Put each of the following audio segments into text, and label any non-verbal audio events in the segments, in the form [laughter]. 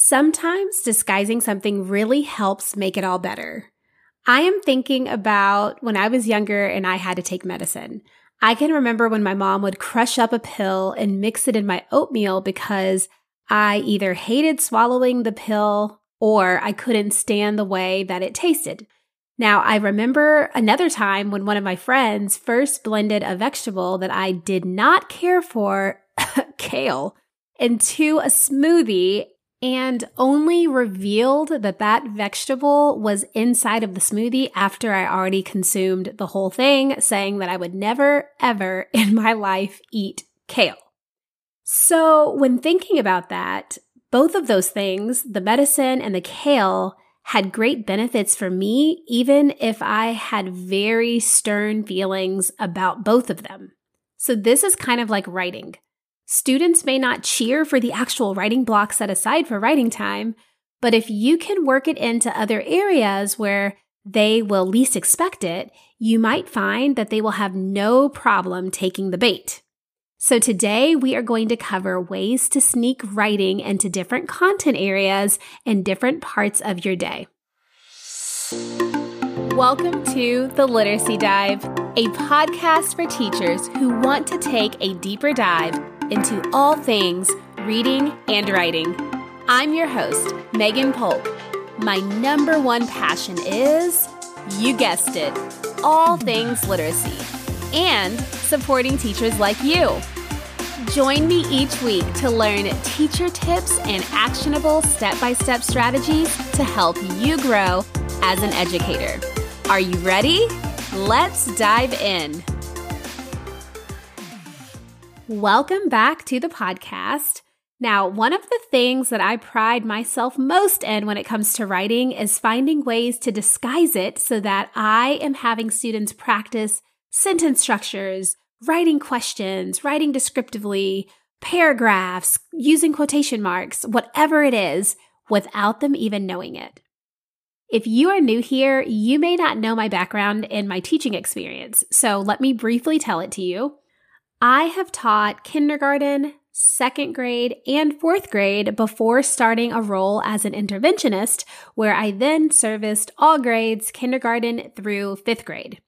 Sometimes disguising something really helps make it all better. I am thinking about when I was younger and I had to take medicine. I can remember when my mom would crush up a pill and mix it in my oatmeal because I either hated swallowing the pill or I couldn't stand the way that it tasted. Now, I remember another time when one of my friends first blended a vegetable that I did not care for, [laughs] kale, into a smoothie and only revealed that that vegetable was inside of the smoothie after I already consumed the whole thing, saying that I would never, ever [laughs] in my life eat kale. So when thinking about that, both of those things, the medicine and the kale, had great benefits for me, even if I had very stern feelings about both of them. So this is kind of like writing. Students may not cheer for the actual writing block set aside for writing time, but if you can work it into other areas where they will least expect it, you might find that they will have no problem taking the bait. So today we are going to cover ways to sneak writing into different content areas and different parts of your day. Welcome to The Literacy Dive, a podcast for teachers who want to take a deeper dive into all things reading and writing. I'm your host, Megan Polk. My number one passion is, you guessed it, all things literacy and supporting teachers like you. Join me each week to learn teacher tips and actionable step by step strategies to help you grow as an educator. Are you ready? Let's dive in. Welcome back to the podcast. Now, one of the things that I pride myself most in when it comes to writing is finding ways to disguise it so that I am having students practice sentence structures, writing questions, writing descriptively, paragraphs, using quotation marks, whatever it is, without them even knowing it. If you are new here, you may not know my background and my teaching experience, so let me briefly tell it to you. I have taught kindergarten, second grade, and fourth grade before starting a role as an interventionist, where I then serviced all grades, kindergarten through fifth grade.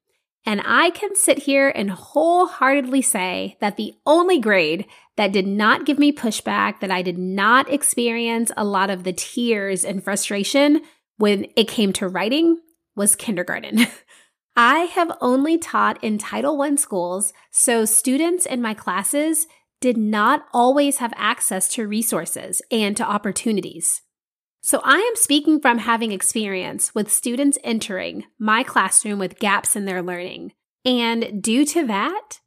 And I can sit here and wholeheartedly say that the only grade that did not give me pushback, that I did not experience a lot of the tears and frustration when it came to writing, was kindergarten. [laughs] I have only taught in Title I schools, so students in my classes did not always have access to resources and to opportunities. So I am speaking from having experience with students entering my classroom with gaps in their learning. And due to that,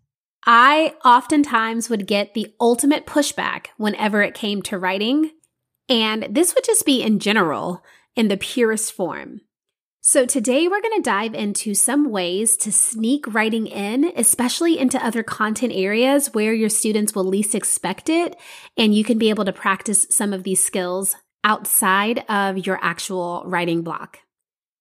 I oftentimes would get the ultimate pushback whenever it came to writing. And this would just be in general, in the purest form. So today we're going to dive into some ways to sneak writing in, especially into other content areas where your students will least expect it. And you can be able to practice some of these skills outside of your actual writing block.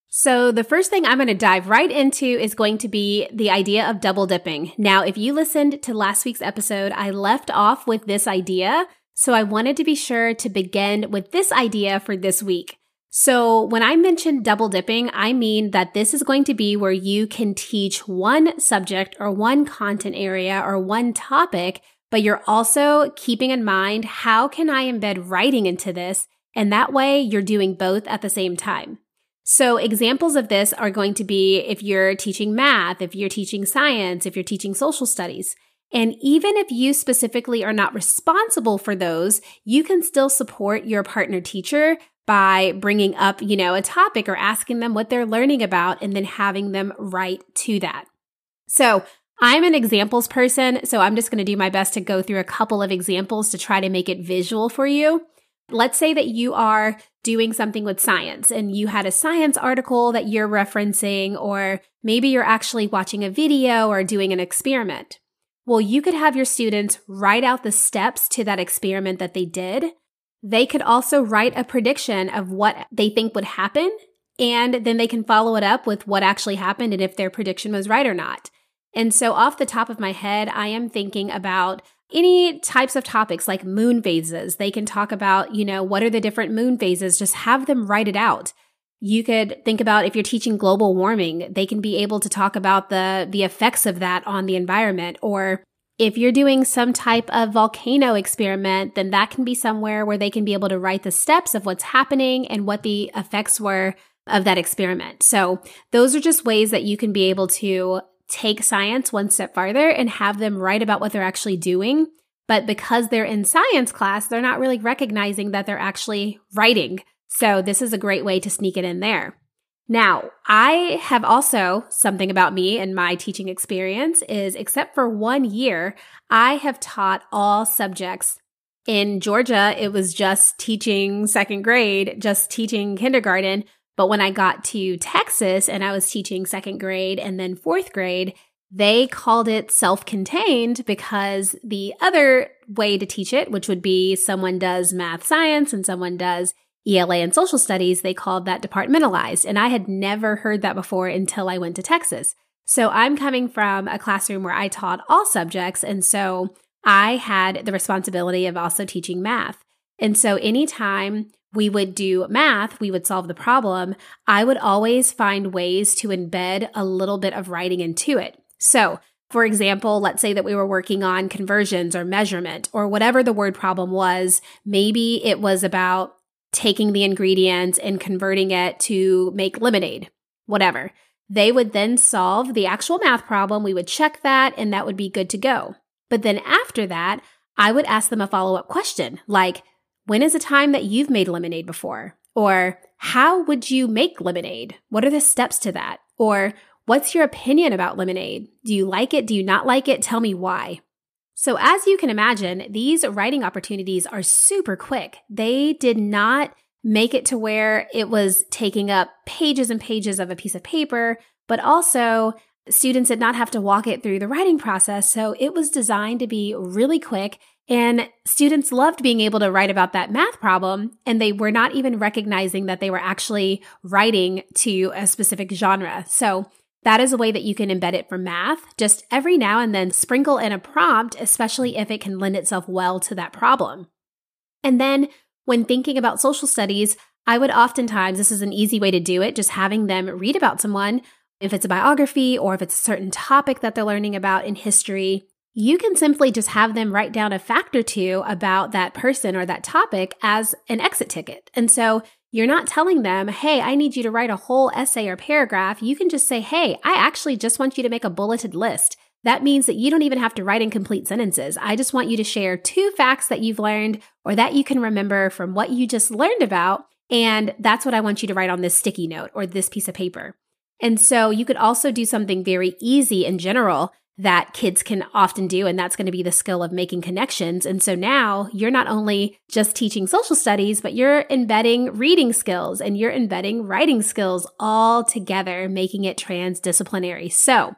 So the first thing I'm going to dive right into is going to be the idea of double dipping. Now, if you listened to last week's episode, I left off with this idea. So I wanted to be sure to begin with this idea for this week. So when I mention double dipping, I mean that this is going to be where you can teach one subject or one content area or one topic, but you're also keeping in mind, how can I embed writing into this and that way you're doing both at the same time. So examples of this are going to be if you're teaching math, if you're teaching science, if you're teaching social studies. And even if you specifically are not responsible for those, you can still support your partner teacher by bringing up, you know, a topic or asking them what they're learning about and then having them write to that. So I'm an examples person, so I'm just going to do my best to go through a couple of examples to try to make it visual for you. Let's say that you are doing something with science and you had a science article that you're referencing, or maybe you're actually watching a video or doing an experiment. Well, you could have your students write out the steps to that experiment that they did. They could also write a prediction of what they think would happen, and then they can follow it up with what actually happened and if their prediction was right or not. And so, off the top of my head, I am thinking about any types of topics like moon phases. They can talk about, you know, what are the different moon phases? Just have them write it out. You could think about if you're teaching global warming, they can be able to talk about the, the effects of that on the environment. Or if you're doing some type of volcano experiment, then that can be somewhere where they can be able to write the steps of what's happening and what the effects were of that experiment. So those are just ways that you can be able to take science one step farther and have them write about what they're actually doing. But because they're in science class, they're not really recognizing that they're actually writing. So this is a great way to sneak it in there. Now, I have also something about me and my teaching experience is except for one year, I have taught all subjects. In Georgia, it was just teaching second grade, just teaching kindergarten. But when I got to Texas and I was teaching second grade and then fourth grade, they called it self contained because the other way to teach it, which would be someone does math science and someone does ELA and social studies, they called that departmentalized. And I had never heard that before until I went to Texas. So I'm coming from a classroom where I taught all subjects. And so I had the responsibility of also teaching math. And so anytime we would do math, we would solve the problem, I would always find ways to embed a little bit of writing into it. So, for example, let's say that we were working on conversions or measurement or whatever the word problem was. Maybe it was about taking the ingredients and converting it to make lemonade, whatever. They would then solve the actual math problem. We would check that and that would be good to go. But then after that, I would ask them a follow up question like, when is a time that you've made lemonade before? Or how would you make lemonade? What are the steps to that? Or what's your opinion about lemonade? Do you like it? Do you not like it? Tell me why. So, as you can imagine, these writing opportunities are super quick. They did not make it to where it was taking up pages and pages of a piece of paper, but also students did not have to walk it through the writing process. So, it was designed to be really quick and students loved being able to write about that math problem, and they were not even recognizing that they were actually writing to a specific genre. So that is a way that you can embed it for math. Just every now and then sprinkle in a prompt, especially if it can lend itself well to that problem. And then when thinking about social studies, I would oftentimes, this is an easy way to do it, just having them read about someone, if it's a biography or if it's a certain topic that they're learning about in history, you can simply just have them write down a fact or two about that person or that topic as an exit ticket. And so you're not telling them, hey, I need you to write a whole essay or paragraph. You can just say, hey, I actually just want you to make a bulleted list. That means that you don't even have to write in complete sentences. I just want you to share two facts that you've learned or that you can remember from what you just learned about. And that's what I want you to write on this sticky note or this piece of paper. And so you could also do something very easy in general that kids can often do. And that's going to be the skill of making connections. And so now you're not only just teaching social studies, but you're embedding reading skills and you're embedding writing skills all together, making it transdisciplinary. So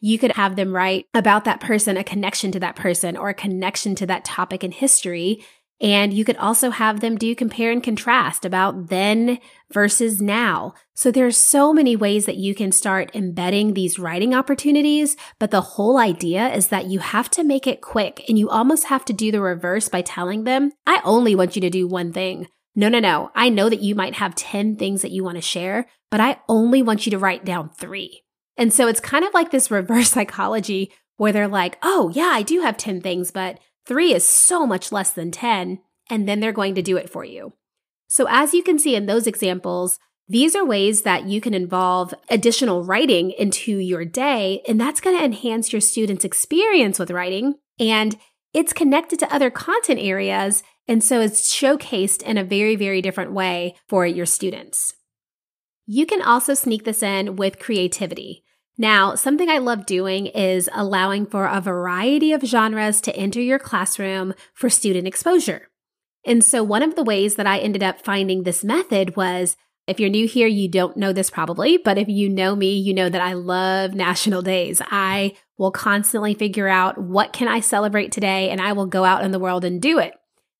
you could have them write about that person, a connection to that person, or a connection to that topic in history. And you could also have them do compare and contrast about then versus now. So there's so many ways that you can start embedding these writing opportunities. But the whole idea is that you have to make it quick and you almost have to do the reverse by telling them, I only want you to do one thing. No, no, no. I know that you might have 10 things that you want to share, but I only want you to write down three. And so it's kind of like this reverse [laughs] psychology where they're like, oh, yeah, I do have 10 things, but Three is so much less than 10, and then they're going to do it for you. So, as you can see in those examples, these are ways that you can involve additional writing into your day, and that's going to enhance your students' experience with writing. And it's connected to other content areas, and so it's showcased in a very, very different way for your students. You can also sneak this in with creativity. Now, something I love doing is allowing for a variety of genres to enter your classroom for student exposure. And so one of the ways that I ended up finding this method was if you're new here, you don't know this probably, but if you know me, you know that I love national days. I will constantly figure out what can I celebrate today and I will go out in the world and do it.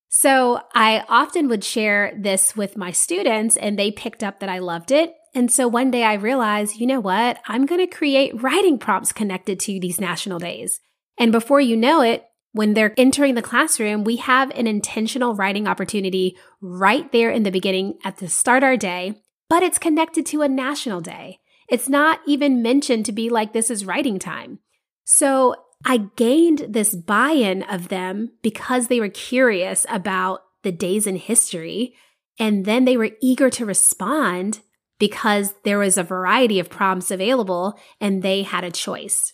So I often would share this with my students and they picked up that I loved it. And so one day I realized, you know what? I'm going to create writing prompts connected to these national days. And before you know it, When they're entering the classroom, we have an intentional writing opportunity right there in the beginning at the start our day, but it's connected to a national day. It's not even mentioned to be like this is writing time. So I gained this buy in of them because they were curious about the days in history. And then they were eager to respond because there was a variety of prompts available and they had a choice.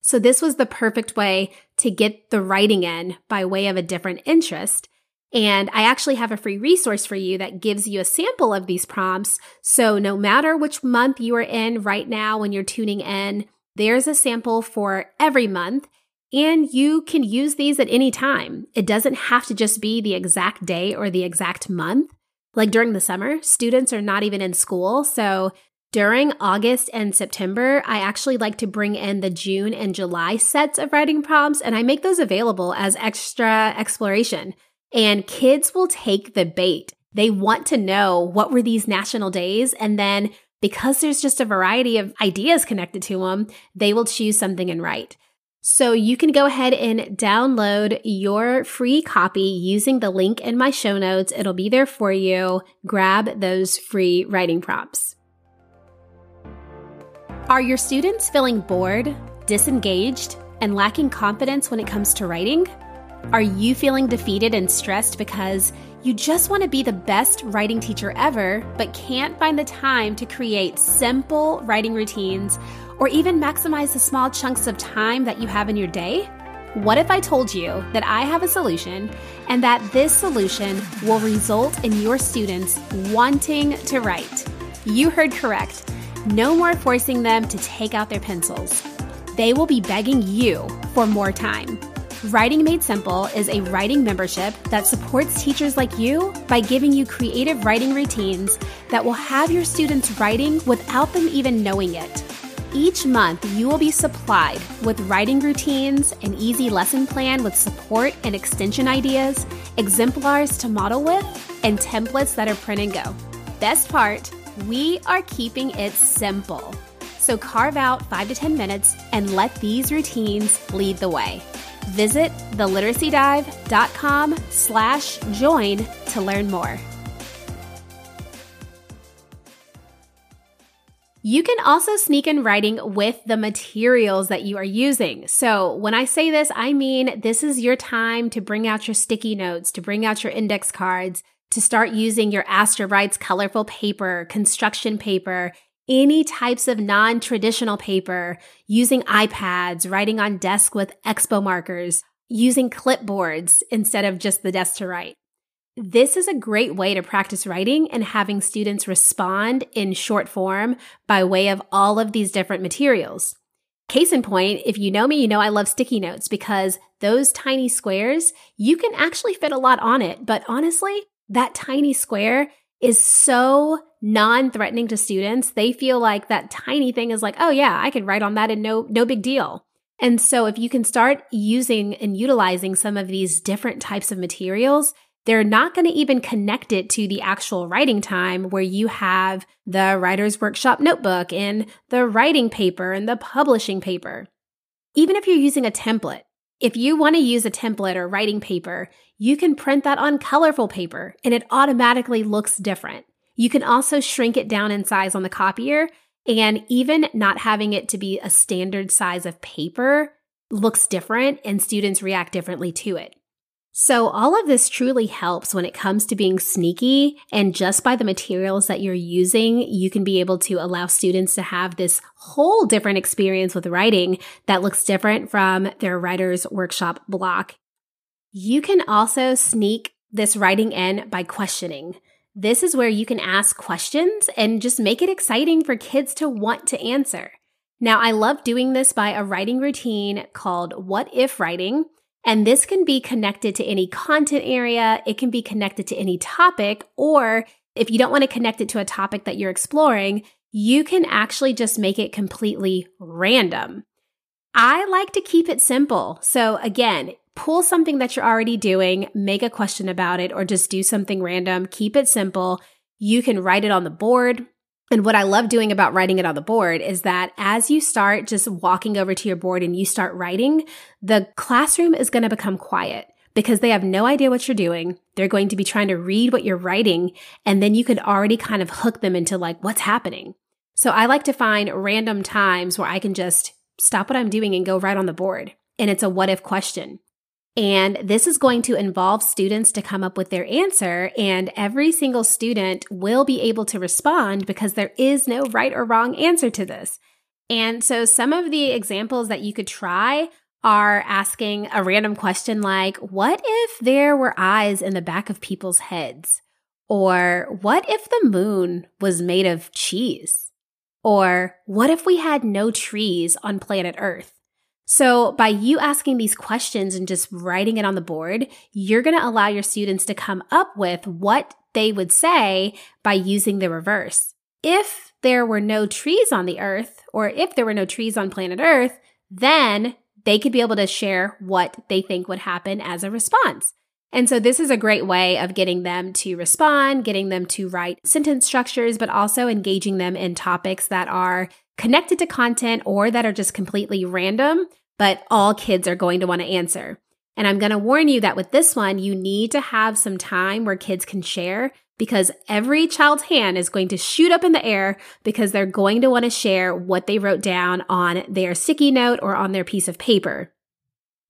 So this was the perfect way to get the writing in by way of a different interest. And I actually have a free resource for you that gives you a sample of these prompts. So no matter which month you are in right now when you're tuning in, there's a sample for every month. And you can use these at any time. It doesn't have to just be the exact day or the exact month. Like during the summer, students are not even in school. So during August and September, I actually like to bring in the June and July sets of writing prompts and I make those available as extra exploration. And kids will take the bait. They want to know what were these national days. And then because there's just a variety of ideas connected to them, they will choose something and write. So you can go ahead and download your free copy using the link in my show notes. It'll be there for you. Grab those free writing prompts. Are your students feeling bored, disengaged, and lacking confidence when it comes to writing? Are you feeling defeated and stressed because you just want to be the best writing teacher ever, but can't find the time to create simple writing routines or even maximize the small chunks of time that you have in your day? What if I told you that I have a solution and that this solution will result in your students wanting to write? You heard correct. No more forcing them to take out their pencils. They will be begging you for more time. Writing Made Simple is a writing membership that supports teachers like you by giving you creative writing routines that will have your students writing without them even knowing it. Each month, you will be supplied with writing routines, an easy lesson plan with support and extension ideas, exemplars to model with, and templates that are print and go. Best part, we are keeping it simple. So carve out 5 to 10 minutes and let these routines lead the way. Visit theliteracydive.com slash join to learn more. You can also sneak in writing with the materials that you are using. So when I say this, I mean this is your time to bring out your sticky notes, to bring out your index cards, to start using your Astor colorful paper, construction paper, any types of non traditional paper, using iPads, writing on desk with expo markers, using clipboards instead of just the desk to write. This is a great way to practice writing and having students respond in short form by way of all of these different materials. Case in point, if you know me, you know I love sticky notes because those tiny squares, you can actually fit a lot on it. But honestly, that tiny square is so non-threatening to students. They feel like that tiny thing is like, oh yeah, I can write on that and no, no big deal. And so if you can start using and utilizing some of these different types of materials, they're not going to even connect it to the actual writing time where you have the writer's workshop notebook and the writing paper and the publishing paper. Even if you're using a template, if you want to use a template or writing paper, you can print that on colorful paper and it automatically looks different. You can also shrink it down in size on the copier and even not having it to be a standard size of paper looks different and students react differently to it. So all of this truly helps when it comes to being sneaky and just by the materials that you're using, you can be able to allow students to have this whole different experience with writing that looks different from their writer's workshop block. You can also sneak this writing in by questioning. This is where you can ask questions and just make it exciting for kids to want to answer. Now, I love doing this by a writing routine called What If Writing. And this can be connected to any content area. It can be connected to any topic, or if you don't want to connect it to a topic that you're exploring, you can actually just make it completely random. I like to keep it simple. So again, pull something that you're already doing, make a question about it, or just do something random. Keep it simple. You can write it on the board. And what I love doing about writing it on the board is that as you start just walking over to your board and you start writing, the classroom is going to become quiet because they have no idea what you're doing. They're going to be trying to read what you're writing. And then you could already kind of hook them into like, what's happening? So I like to find random times where I can just stop what I'm doing and go write on the board. And it's a what if question. And this is going to involve students to come up with their answer, and every single student will be able to respond because there is no right or wrong answer to this. And so, some of the examples that you could try are asking a random question like, What if there were eyes in the back of people's heads? Or, What if the moon was made of cheese? Or, What if we had no trees on planet Earth? So by you asking these questions and just writing it on the board, you're going to allow your students to come up with what they would say by using the reverse. If there were no trees on the earth, or if there were no trees on planet earth, then they could be able to share what they think would happen as a response. And so this is a great way of getting them to respond, getting them to write sentence structures, but also engaging them in topics that are connected to content or that are just completely random but all kids are going to want to answer. And I'm going to warn you that with this one, you need to have some time where kids can share because every child's hand is going to shoot up in the air because they're going to want to share what they wrote down on their sticky note or on their piece of paper.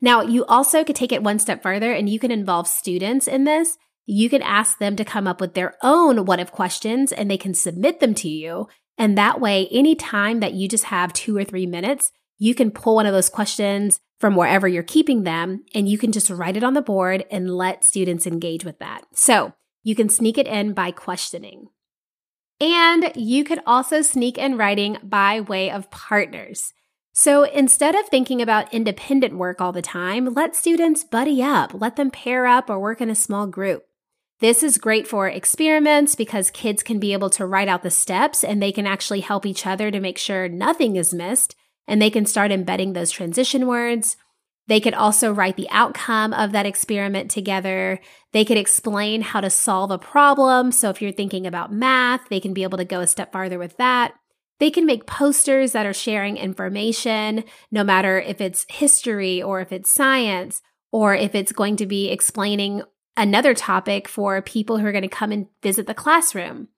Now, you also could take it one step further and you can involve students in this. You can ask them to come up with their own what if questions and they can submit them to you. And that way, anytime that you just have two or three minutes, you can pull one of those questions from wherever you're keeping them and you can just write it on the board and let students engage with that. So you can sneak it in by questioning. And you could also sneak in writing by way of partners. So instead of thinking about independent work all the time, let students buddy up, let them pair up or work in a small group. This is great for experiments because kids can be able to write out the steps and they can actually help each other to make sure nothing is missed and they can start embedding those transition words. They could also write the outcome of that experiment together. They could explain how to solve a problem. So if you're thinking about math, they can be able to go a step farther with that. They can make posters that are sharing information, no matter if it's history or if it's science or if it's going to be explaining another topic for people who are going to come and visit the classroom.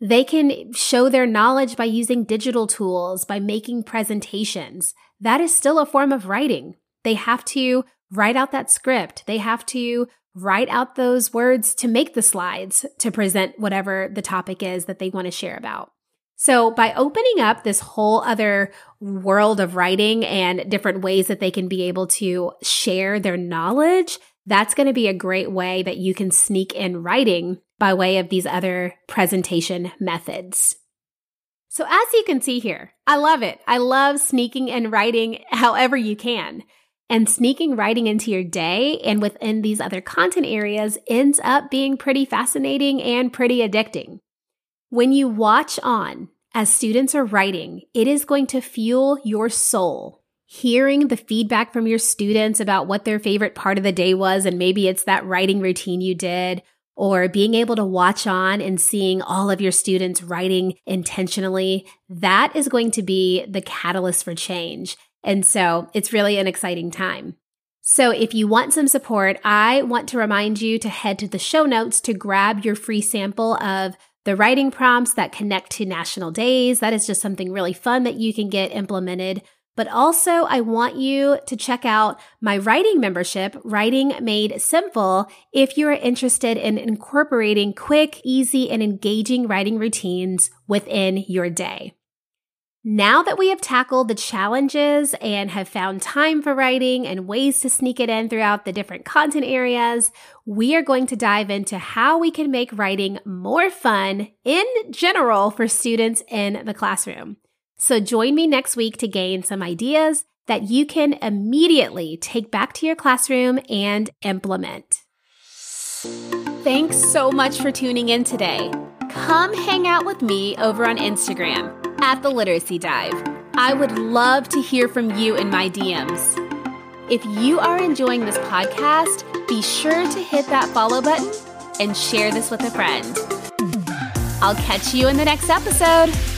They can show their knowledge by using digital tools, by making presentations. That is still a form of writing. They have to write out that script. They have to write out those words to make the slides to present whatever the topic is that they want to share about. So by opening up this whole other world of writing and different ways that they can be able to share their knowledge, that's going to be a great way that you can sneak in writing by way of these other presentation methods. So as you can see here, I love it. I love sneaking and writing however you can. And sneaking writing into your day and within these other content areas ends up being pretty fascinating and pretty addicting. When you watch on as students are writing, it is going to fuel your soul. Hearing the feedback from your students about what their favorite part of the day was, and maybe it's that writing routine you did, or being able to watch on and seeing all of your students writing intentionally, that is going to be the catalyst for change. And so it's really an exciting time. So if you want some support, I want to remind you to head to the show notes to grab your free sample of the writing prompts that connect to national days. That is just something really fun that you can get implemented but also, I want you to check out my writing membership, Writing Made Simple, if you're interested in incorporating quick, easy, and engaging writing routines within your day. Now that we have tackled the challenges and have found time for writing and ways to sneak it in throughout the different content areas, we are going to dive into how we can make writing more fun in general for students in the classroom. So join me next week to gain some ideas that you can immediately take back to your classroom and implement. Thanks so much for tuning in today. Come hang out with me over on Instagram at the Literacy Dive. I would love to hear from you in my DMs. If you are enjoying this podcast, be sure to hit that follow button and share this with a friend. I'll catch you in the next episode.